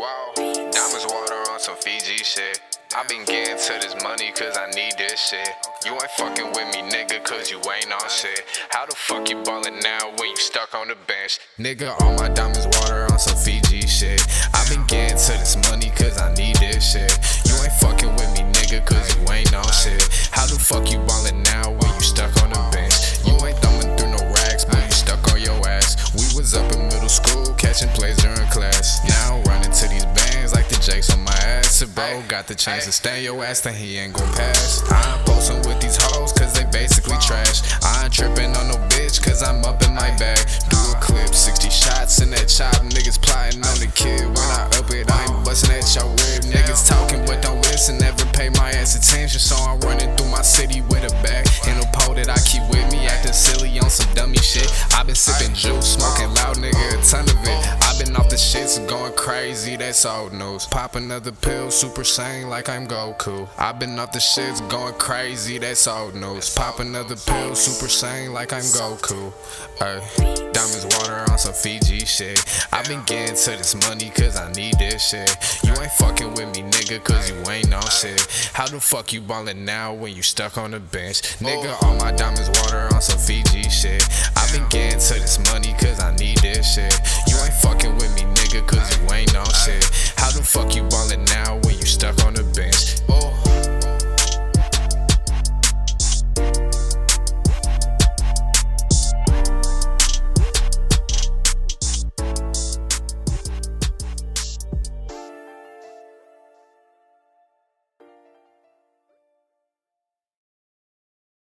Wow, diamonds water on some Fiji shit. I been getting to this money cause I need this shit. You ain't fucking with me, nigga, cause you ain't on shit. How the fuck you ballin' now when you stuck on the bench? Nigga, all my diamonds water on some Fiji shit. I been getting to this money cause I need this shit. You ain't fucking with me, nigga, cause you ain't on shit. How the fuck you ballin' now when you stuck on the bench? You ain't thumbing through no racks, but you stuck on your ass. We was up in middle school, catching plays during class. Now Jakes on my ass. Bro got the chance to stay your ass, then he ain't gon' pass. I ain't posting with these hoes, cause they basically trash. I ain't tripping on no bitch, cause I'm up in my bag. Do a clip, 60 shots in that chop. Niggas plotting on the kid. When I up it, I ain't busting at your rib. Niggas talking, but don't listen, never pay my ass attention. So I'm running through my city with a bag. And a pole that I keep with me, acting silly on some dummy shit. i been sipping juice, going crazy, that's old news. Pop another pill, super saiyan like I'm Goku. i been off the shits, going crazy, that's old news. Pop another pill, super saiyan like I'm Goku. Ay, diamonds water on some Fiji shit. i been getting to this money cause I need this shit. You ain't fucking with me, nigga, cause you ain't on shit. How the fuck you ballin' now when you stuck on the bench? Nigga, all my diamonds water on some Fiji shit. i been getting to this fuck you